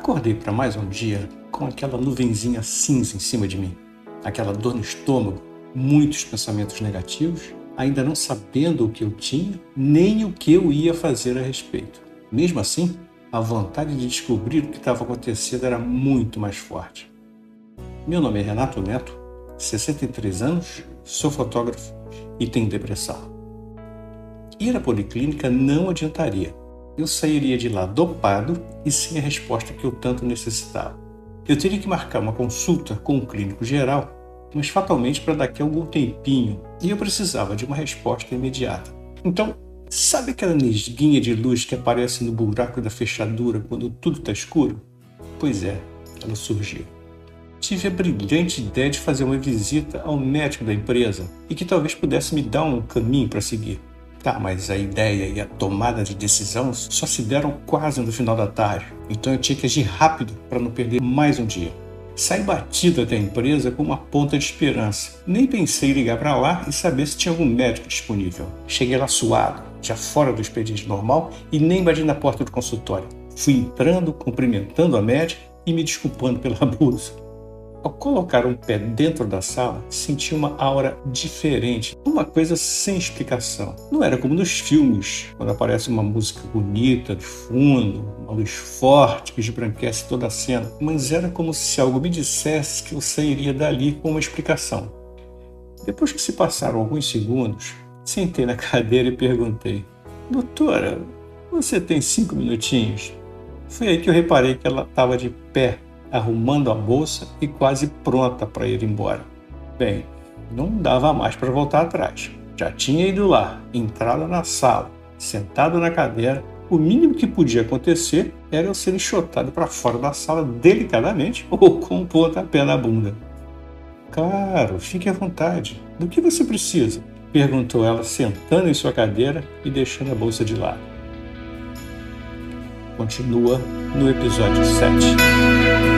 Acordei para mais um dia com aquela nuvenzinha cinza em cima de mim, aquela dor no estômago, muitos pensamentos negativos, ainda não sabendo o que eu tinha nem o que eu ia fazer a respeito. Mesmo assim, a vontade de descobrir o que estava acontecendo era muito mais forte. Meu nome é Renato Neto, 63 anos, sou fotógrafo e tenho depressão. Ir à policlínica não adiantaria. Eu sairia de lá dopado e sem a resposta que eu tanto necessitava. Eu teria que marcar uma consulta com um clínico geral, mas fatalmente para daqui a algum tempinho, e eu precisava de uma resposta imediata. Então, sabe aquela nesguinha de luz que aparece no buraco da fechadura quando tudo está escuro? Pois é, ela surgiu tive a brilhante ideia de fazer uma visita ao médico da empresa e que talvez pudesse me dar um caminho para seguir. Tá, mas a ideia e a tomada de decisão só se deram quase no final da tarde, então eu tinha que agir rápido para não perder mais um dia. Saí batido até a empresa com uma ponta de esperança. Nem pensei em ligar para lá e saber se tinha algum médico disponível. Cheguei lá suado, já fora do expediente normal e nem bati na porta do consultório. Fui entrando, cumprimentando a médica e me desculpando pela abuso. Ao colocar um pé dentro da sala, senti uma aura diferente, uma coisa sem explicação. Não era como nos filmes, quando aparece uma música bonita de fundo, uma luz forte que esbranquece toda a cena, mas era como se algo me dissesse que eu sairia dali com uma explicação. Depois que se passaram alguns segundos, sentei na cadeira e perguntei: Doutora, você tem cinco minutinhos? Foi aí que eu reparei que ela estava de pé arrumando a bolsa e quase pronta para ir embora. Bem, não dava mais para voltar atrás. Já tinha ido lá, entrado na sala, sentado na cadeira. O mínimo que podia acontecer era eu ser enxotado para fora da sala delicadamente ou com um pontapé na bunda. Claro, fique à vontade. Do que você precisa? Perguntou ela, sentando em sua cadeira e deixando a bolsa de lado. Continua no episódio 7.